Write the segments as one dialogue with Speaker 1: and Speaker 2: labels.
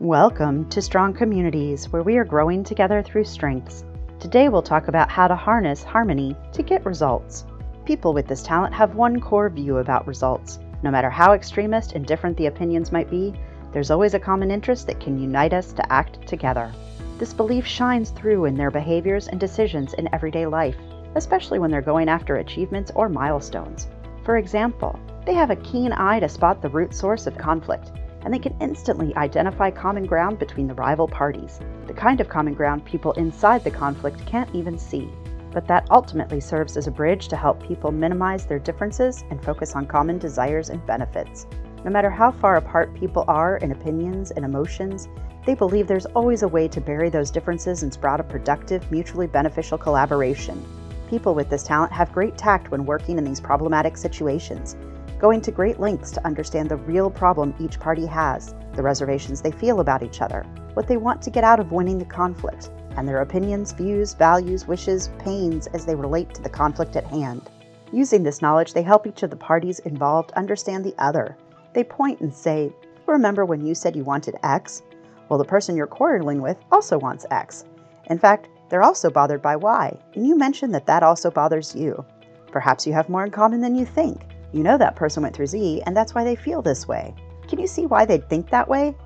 Speaker 1: Welcome to Strong Communities, where we are growing together through strengths. Today we'll talk about how to harness harmony to get results. People with this talent have one core view about results. No matter how extremist and different the opinions might be, there's always a common interest that can unite us to act together. This belief shines through in their behaviors and decisions in everyday life, especially when they're going after achievements or milestones. For example, they have a keen eye to spot the root source of conflict and they can instantly identify common ground between the rival parties, the kind of common ground people inside the conflict can't even see. But that ultimately serves as a bridge to help people minimize their differences and focus on common desires and benefits. No matter how far apart people are in opinions and emotions, they believe there's always a way to bury those differences and sprout a productive, mutually beneficial collaboration. People with this talent have great tact when working in these problematic situations going to great lengths to understand the real problem each party has, the reservations they feel about each other, what they want to get out of winning the conflict, and their opinions, views, values, wishes, pains as they relate to the conflict at hand. Using this knowledge, they help each of the parties involved understand the other. They point and say, Remember when you said you wanted X? Well, the person you're quarreling with also wants X. In fact, they're also bothered by Y, and you mentioned that that also bothers you. Perhaps you have more in common than you think. You know that person went through Z, and that's why they feel this way. Can you see why they'd think that way?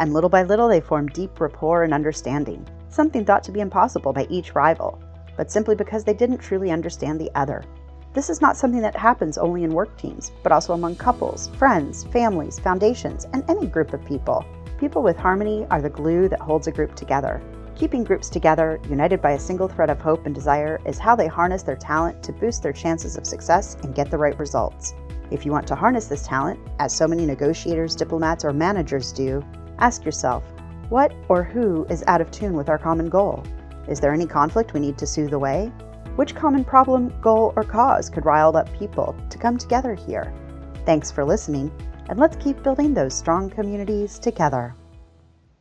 Speaker 1: And little by little, they form deep rapport and understanding, something thought to be impossible by each rival, but simply because they didn't truly understand the other. This is not something that happens only in work teams, but also among couples, friends, families, foundations, and any group of people. People with harmony are the glue that holds a group together. Keeping groups together, united by a single thread of hope and desire, is how they harness their talent to boost their chances of success and get the right results. If you want to harness this talent, as so many negotiators, diplomats, or managers do, ask yourself what or who is out of tune with our common goal? Is there any conflict we need to soothe away? Which common problem, goal, or cause could rile up people to come together here? Thanks for listening, and let's keep building those strong communities together.